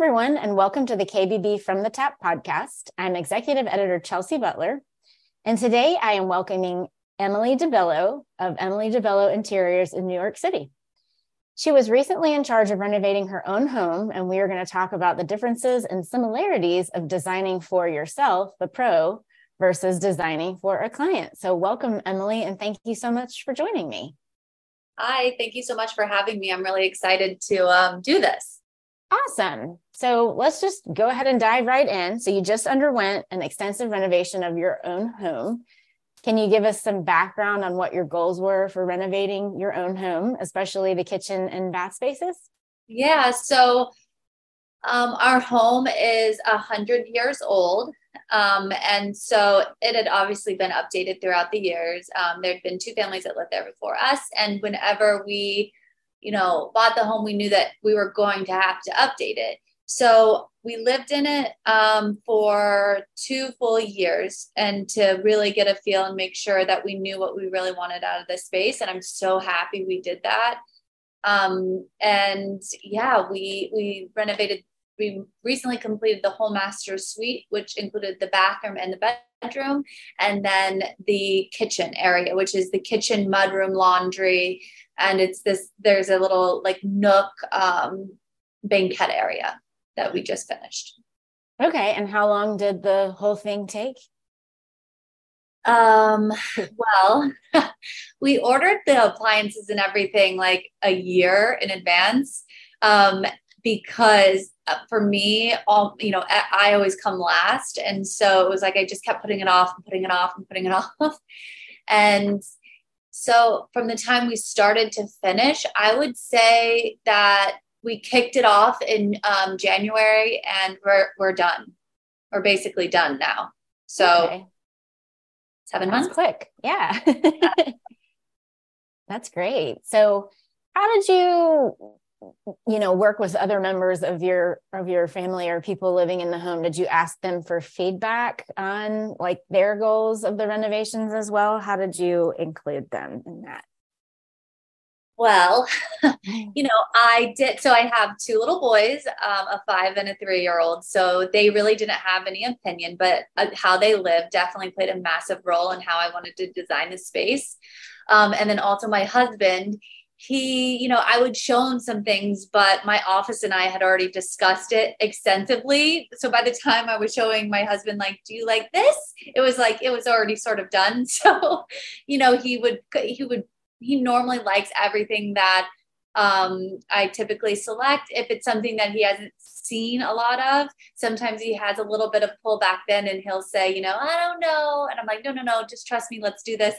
everyone, and welcome to the KBB From the Tap podcast. I'm executive editor Chelsea Butler, and today I am welcoming Emily Del Bello of Emily Del Bello Interiors in New York City. She was recently in charge of renovating her own home, and we are going to talk about the differences and similarities of designing for yourself, the pro, versus designing for a client. So, welcome, Emily, and thank you so much for joining me. Hi, thank you so much for having me. I'm really excited to um, do this. Awesome. So let's just go ahead and dive right in. So you just underwent an extensive renovation of your own home. Can you give us some background on what your goals were for renovating your own home, especially the kitchen and bath spaces? Yeah. So um, our home is a hundred years old. Um, and so it had obviously been updated throughout the years. Um, there had been two families that lived there before us. And whenever we you know, bought the home, we knew that we were going to have to update it. So we lived in it um, for two full years and to really get a feel and make sure that we knew what we really wanted out of this space. And I'm so happy we did that. Um, and yeah, we we renovated. We recently completed the whole master suite, which included the bathroom and the bedroom, and then the kitchen area, which is the kitchen, mudroom, laundry, and it's this there's a little like nook um, banquette area that we just finished. Okay and how long did the whole thing take? Um well we ordered the appliances and everything like a year in advance um because for me all you know I, I always come last and so it was like i just kept putting it off and putting it off and putting it off and so from the time we started to finish, I would say that we kicked it off in um, January and we're, we're done. We're basically done now. So okay. seven That's months. quick. Yeah. That's great. So how did you you know work with other members of your of your family or people living in the home did you ask them for feedback on like their goals of the renovations as well? How did you include them in that? Well you know i did so i have two little boys um, a five and a three year old so they really didn't have any opinion but uh, how they live definitely played a massive role in how i wanted to design the space. Um, and then also my husband he, you know, I would show him some things, but my office and I had already discussed it extensively. So by the time I was showing my husband, like, do you like this? It was like it was already sort of done. So, you know, he would he would he normally likes everything that um, I typically select. If it's something that he hasn't seen a lot of, sometimes he has a little bit of pull back then and he'll say, you know, I don't know. And I'm like, no, no, no, just trust me, let's do this.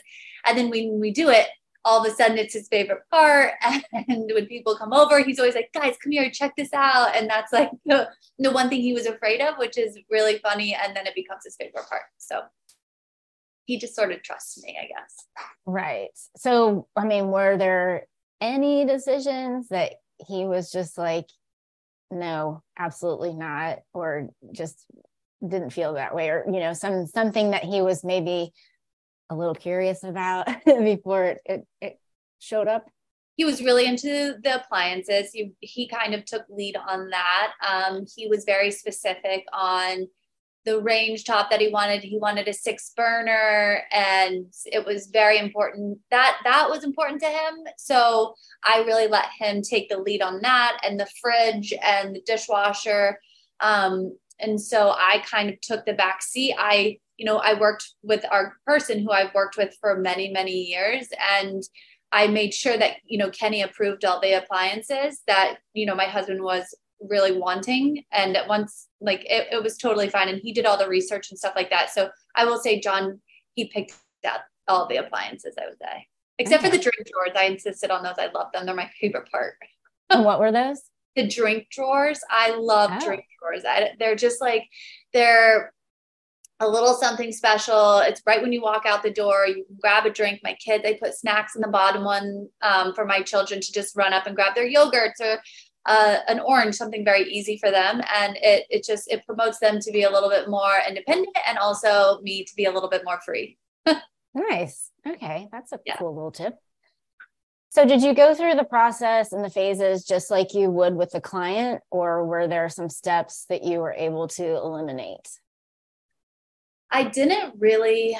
And then when we do it, all of a sudden it's his favorite part. And when people come over, he's always like, guys, come here, check this out. And that's like the, the one thing he was afraid of, which is really funny. And then it becomes his favorite part. So he just sort of trusts me, I guess. Right. So, I mean, were there any decisions that he was just like, no, absolutely not, or just didn't feel that way, or, you know, some something that he was maybe a little curious about before it, it, it showed up? he was really into the appliances. He, he kind of took lead on that. Um, he was very specific on the range top that he wanted. He wanted a six burner, and it was very important that that was important to him. So I really let him take the lead on that, and the fridge and the dishwasher. Um, and so I kind of took the back seat. I you know, I worked with our person who I've worked with for many, many years. And I made sure that, you know, Kenny approved all the appliances that, you know, my husband was really wanting. And at once, like, it, it was totally fine. And he did all the research and stuff like that. So I will say, John, he picked out all the appliances, I would say, except okay. for the drink drawers. I insisted on those. I love them. They're my favorite part. and what were those? The drink drawers. I love oh. drink drawers. I, they're just like, they're a little something special. It's right when you walk out the door. You can grab a drink. My kids, I put snacks in the bottom one um, for my children to just run up and grab their yogurts or uh, an orange, something very easy for them. And it it just it promotes them to be a little bit more independent and also me to be a little bit more free. nice. Okay, that's a yeah. cool little tip. So, did you go through the process and the phases just like you would with the client, or were there some steps that you were able to eliminate? I didn't really,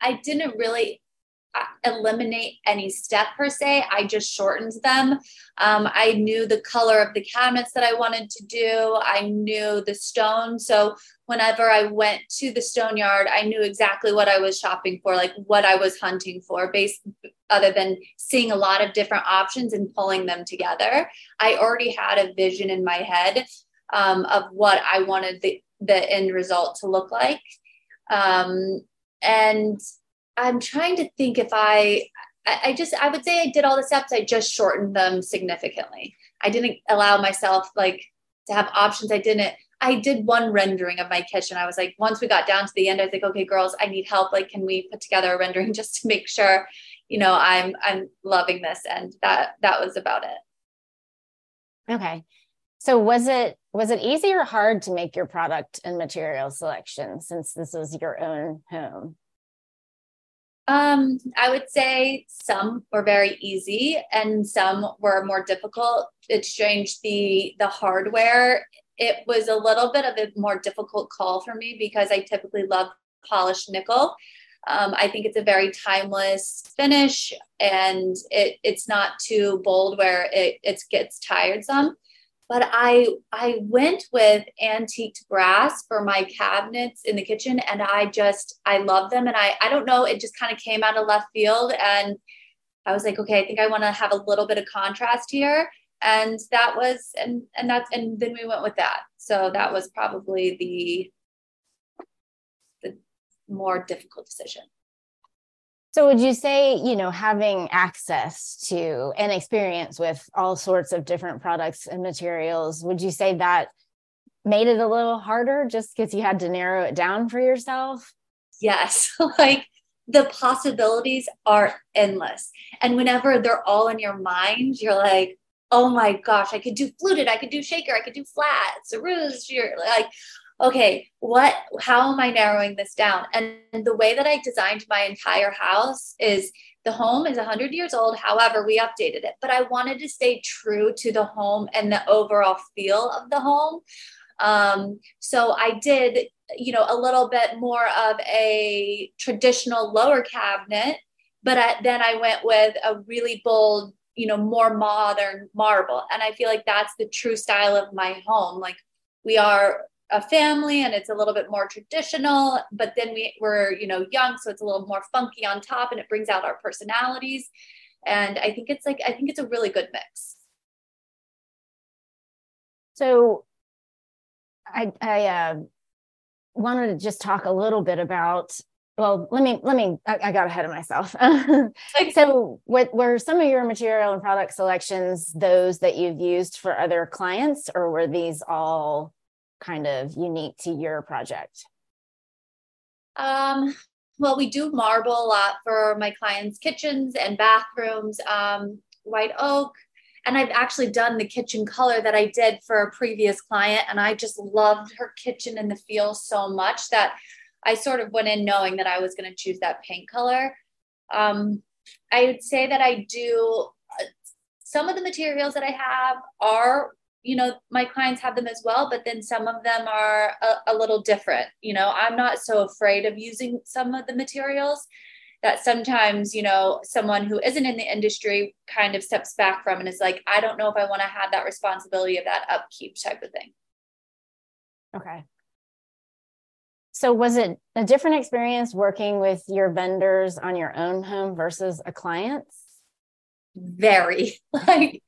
I didn't really uh, eliminate any step per se. I just shortened them. Um, I knew the color of the cabinets that I wanted to do. I knew the stone. So whenever I went to the stone yard, I knew exactly what I was shopping for, like what I was hunting for, based other than seeing a lot of different options and pulling them together. I already had a vision in my head um, of what I wanted the, the end result to look like. Um, and I'm trying to think if I, I just, I would say I did all the steps. I just shortened them significantly. I didn't allow myself like to have options. I didn't, I did one rendering of my kitchen. I was like, once we got down to the end, I was like, okay, girls, I need help. Like, can we put together a rendering just to make sure, you know, I'm, I'm loving this. And that, that was about it. Okay. So was it, was it easy or hard to make your product and material selection since this was your own home? Um, I would say some were very easy and some were more difficult. It's strange the the hardware. It was a little bit of a more difficult call for me because I typically love polished nickel. Um, I think it's a very timeless finish and it, it's not too bold where it, it gets tiresome but I I went with antiqued brass for my cabinets in the kitchen and I just I love them and I I don't know it just kind of came out of left field and I was like okay I think I want to have a little bit of contrast here and that was and and that's and then we went with that. So that was probably the the more difficult decision so would you say, you know, having access to and experience with all sorts of different products and materials, would you say that made it a little harder just because you had to narrow it down for yourself? Yes. like the possibilities are endless. And whenever they're all in your mind, you're like, oh my gosh, I could do fluted, I could do shaker, I could do flat, ceruse. You're like, okay, what, how am I narrowing this down? And the way that I designed my entire house is the home is 100 years old. However, we updated it, but I wanted to stay true to the home and the overall feel of the home. Um, so I did, you know, a little bit more of a traditional lower cabinet, but I, then I went with a really bold, you know, more modern marble. And I feel like that's the true style of my home. Like we are a family and it's a little bit more traditional but then we we're you know young so it's a little more funky on top and it brings out our personalities. And i think it's like i think it's a really good mix. So i i uh, wanted to just talk a little bit about well let me let me i, I got ahead of myself. So what were some of your material and product selections those that you've used for other clients or were these all kind of unique to your project? Um, well, we do marble a lot for my clients' kitchens and bathrooms, um, white oak. And I've actually done the kitchen color that I did for a previous client. And I just loved her kitchen and the feel so much that I sort of went in knowing that I was going to choose that paint color. Um, I would say that I do uh, some of the materials that I have are you know my clients have them as well but then some of them are a, a, little different. You know i'm not so afraid of using some of the materials that sometimes you know someone who isn't in the industry kind of steps back from and is like i don't know if i want to have that responsibility of that upkeep type of thing. Okay. So was it a different experience working with your vendors on your own home versus a client's? Very. Like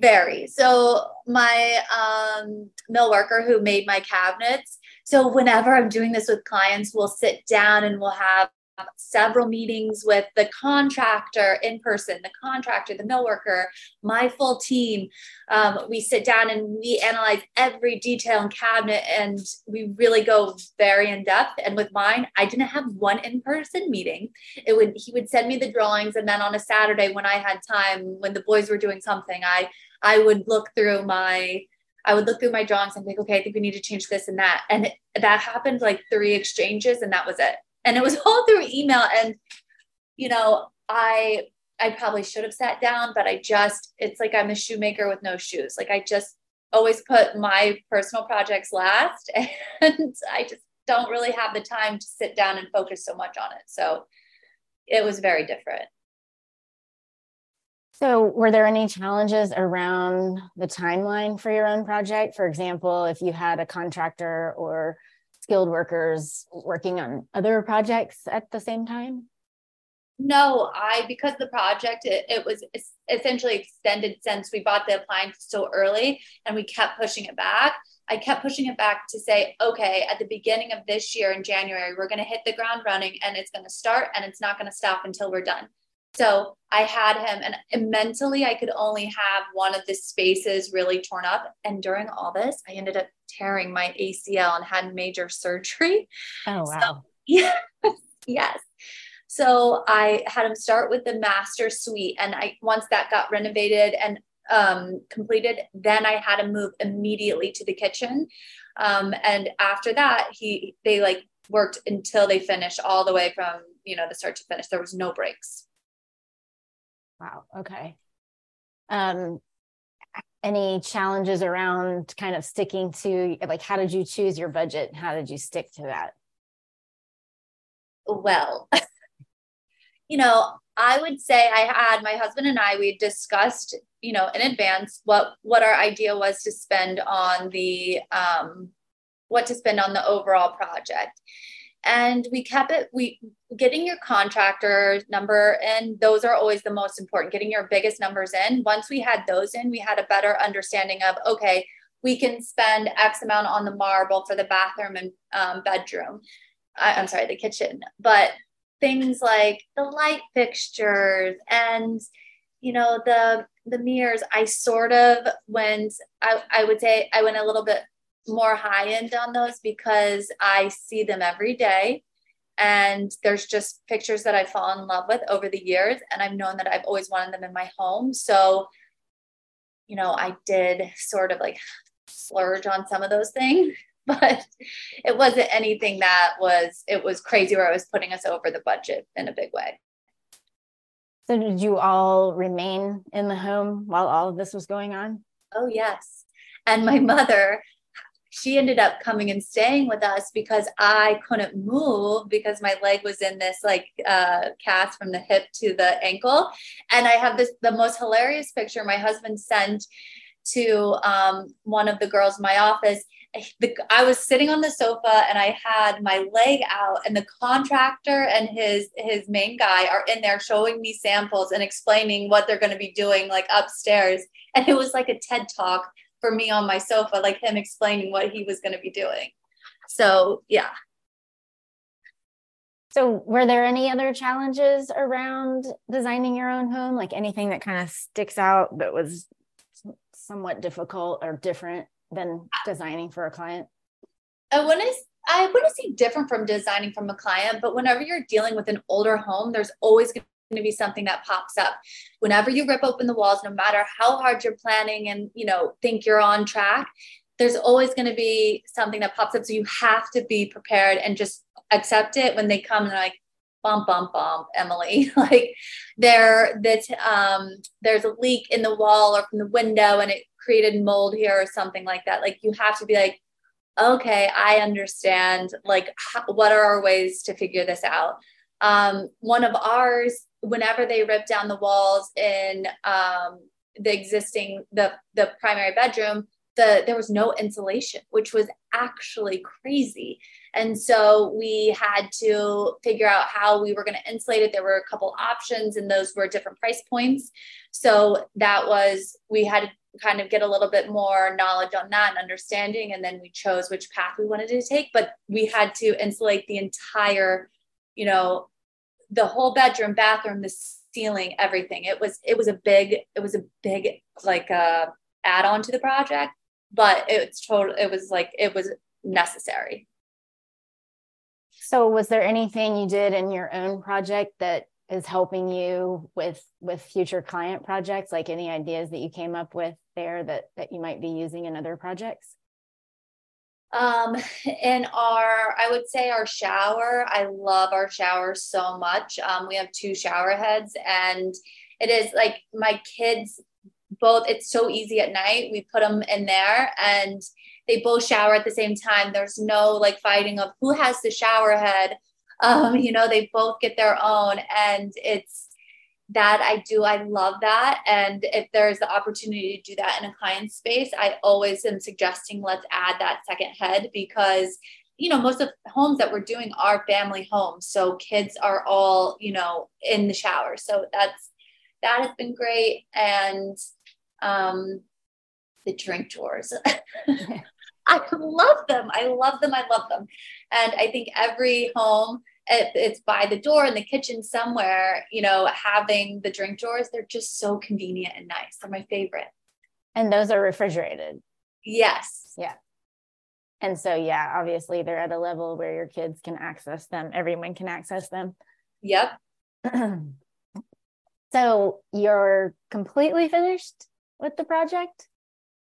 very. So my um, mill worker who made my cabinets. So whenever I'm doing this with clients, we'll sit down and we'll have several meetings with the contractor in person, the contractor, the mill worker, my full team. Um, we sit down and we analyze every detail in cabinet and we really go very in depth. And with mine, I didn't have one in person meeting. It would he would send me the drawings, and then on a Saturday when I had time, when the boys were doing something, I I would look through my I would look through my drawings and think, okay, I think we need to change this and that. And that happened like three exchanges and that was it. And it was all through email. And, you know, I, I probably should have sat down, but I just, it's like I'm a shoemaker with no shoes. Like I just always put my personal projects last and I just don't really have the time to sit down and focus so much on it. So it was very different. So, were there any challenges around the timeline for your own project? For example, if you had a contractor or skilled workers working on other projects at the same time? No, I because the project it, it, was essentially extended since we bought the appliance so early and we kept pushing it back. I kept pushing it back to say, okay, at the beginning of this year in January, we're going to hit the ground running and it's going to start and it's not going to stop until we're done. So I had him, and mentally, I could only have one of the spaces really torn up. And during all this, I ended up tearing my ACL and had major surgery. Oh, wow. So, yeah, yes. So I had him start with the master suite. And I once that got renovated and um, completed, then I had him move immediately to the kitchen. Um, and after that, he they like worked until they finished all the way from you know the start to finish. There was no breaks. Wow. Okay. Um, any challenges around kind of sticking to like how did you choose your budget? How did you stick to that? Well, you know, I would say I had my husband and I we discussed, you know, in advance what what our idea was to spend on the um what to spend on the overall project. And we kept it we getting your contractor number in those are always the most important getting your biggest numbers in. Once we had those in we had a better understanding of okay we can spend x amount on the marble for the bathroom and um, bedroom. I, i'm sorry the kitchen. But things like the light fixtures and you know the the mirrors i sort of went I, I would say i went a little bit more high end on those because i see them every day and there's just pictures that i fall in love with over the years and i've known that i've always wanted them in my home so you know i did sort of like splurge on some of those things but it wasn't anything that was it was crazy where I was putting us over the budget in a big way. So did you all remain in the home while all of this was going on? Oh yes. And my mother she ended up coming and staying with us because I couldn't move because my leg was in this like uh, cast from the hip to the ankle. And I have this the most hilarious picture my husband sent to um, one of the girls in my office I was sitting on the sofa and I had my leg out, and the contractor and his his main guy are in there showing me samples and explaining what they're going to be doing like upstairs. And it was like a TED talk for me on my sofa, like him explaining what he was going to be doing. So yeah. So were there any other challenges around designing your own home? Like anything that kind of sticks out that was somewhat difficult or different? than designing for a client? I want to I wouldn't say different from designing from a client, but whenever you're dealing with an older home, there's always going to be something that pops up. Whenever you rip open the walls, no matter how hard you're planning and you know think you're on track, there's always going to be something that pops up. So you have to be prepared and just accept it when they come and like, bump, bump, bump, Emily. like there that um there's a leak in the wall or from the window and it created mold here or something like that. Like you have to be like, okay, I understand. Like, how, what are our ways to figure this out? Um, one of ours, whenever they ripped down the walls in um, the existing the the primary bedroom, the there was no insulation, which was actually crazy. And so we had to figure out how we were going to insulate it. There were a couple options, and those were different price points. So that was we had to kind of get a little bit more knowledge on that and understanding. And then we chose which path we wanted to take. But we had to insulate the entire, you know, the whole bedroom, bathroom, the ceiling, everything. It was it was a big, it was a big like uh add on to the project, but it's total it was like it was necessary. So was there anything you did in your own project that is helping you with with future client projects like any ideas that you came up with there that that you might be using in other projects um in our i would say our shower i love our shower so much. Um, we have two shower heads and it is like my kids both it's so easy at night. We put them in there and they both shower at the same time. There's no like fighting of who has the shower head. Um you know they both get their own and it's that I do. I love that. And if there's the opportunity to do that in a client space, I always am suggesting let's add that second head because, you know, most of the homes that we're doing are family homes. So kids are all, you know, in the shower. So that's, that has been great. And um, the drink drawers. I love them. I love them. I love them. And I think every home it's by the door in the kitchen somewhere, you know, having the drink drawers, they're just so convenient and nice. They're my favorite. And those are refrigerated. Yes. Yeah. And so, yeah, obviously they're at a level where your kids can access them, everyone can access them. Yep. so, you're completely finished with the project?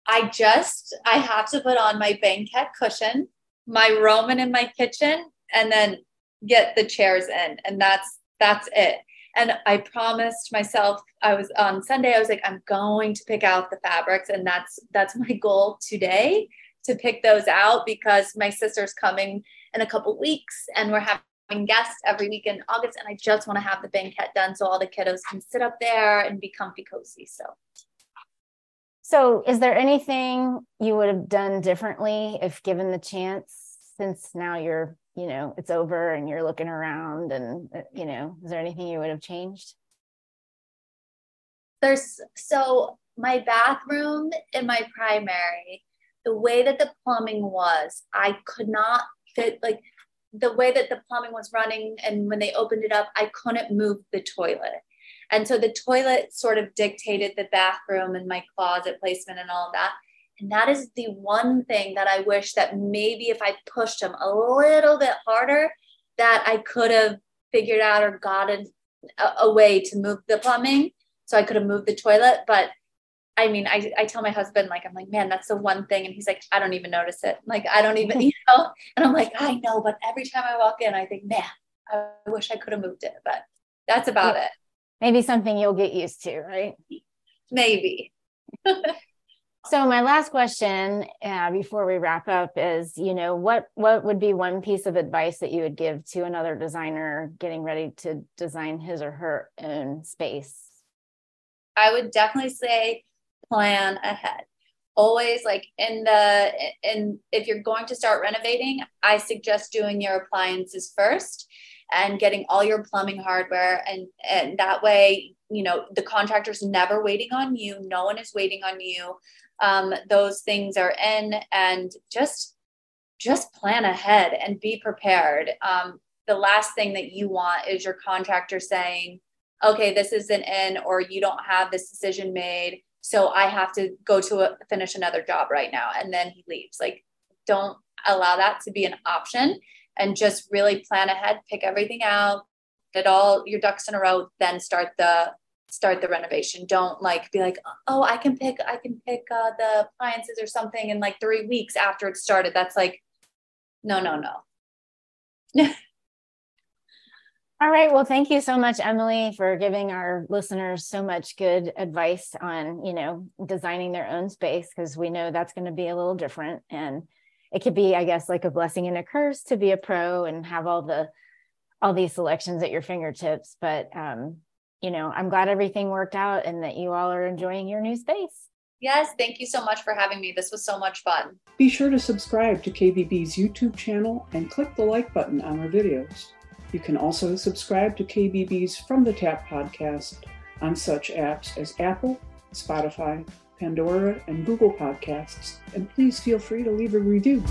I just, I have to put on my banquette cushion, my Roman in my kitchen, and then get the chairs in and that's that's it. And i promised myself i was on sunday i was like i'm going to pick out the fabrics and that's that's my goal today to pick those out because my sister's coming in a couple weeks and we're having guests every week in august and i just want to have the banquette done so all the kiddos can sit up there and be comfy cozy so. So is there anything you would have done differently if given the chance since now you're you know it's over and you're looking around and uh, you know is there anything you would have changed? There's so my bathroom in my primary the way that the plumbing was i could not fit like the way that the plumbing was running and when they opened it up i couldn't move the toilet. And so the toilet sort of dictated the bathroom and my closet placement and all that and that is the one thing that I wish that maybe if I pushed him a little bit harder, that I could have figured out or gotten a, a way to move the plumbing. So I could have moved the toilet. But I mean, I, I tell my husband, like, I'm like, man, that's the one thing. And he's like, I don't even notice it. Like, I don't even, you know, and I'm like, I know, but every time I walk in, I think, man, I wish I could have moved it. But that's about it. Maybe something you'll get used to, right? Maybe. So my last question uh, before we wrap up is, you know, what what would be one piece of advice that you would give to another designer getting ready to design his or her own space? I would definitely say plan ahead. Always like in the in if you're going to start renovating, I suggest doing your appliances first and getting all your plumbing hardware and and that way you know the contractor's never waiting on you no one is waiting on you um, those things are in and just just plan ahead and be prepared. Um, the last thing that you want is your contractor saying okay this isn't in or you don't have this decision made so i have to go to a, finish another job right now and then he leaves. Like don't allow that to be an option and just really plan ahead pick everything out get all your ducks in a row then start the start the renovation. Don't like be like, oh, I can pick, I can pick uh, the appliances or something in like three weeks after it started. That's like, no, no, no. All right. Well, thank you so much, Emily, for giving our listeners so much good advice on, you know, designing their own space because we know that's going to be a little different. And it could be, I guess, like a blessing and a curse to be a pro and have all the all these selections at your fingertips. But um, you know, I'm glad everything worked out and that you all are enjoying your new space. Yes, thank you so much for having me. This was so much fun. Be sure to subscribe to KBB's YouTube channel and click the like button on our videos. You can also subscribe to KBB's From the Tap podcast on such apps as Apple, Spotify, Pandora, and Google Podcasts. And please feel free to leave a review.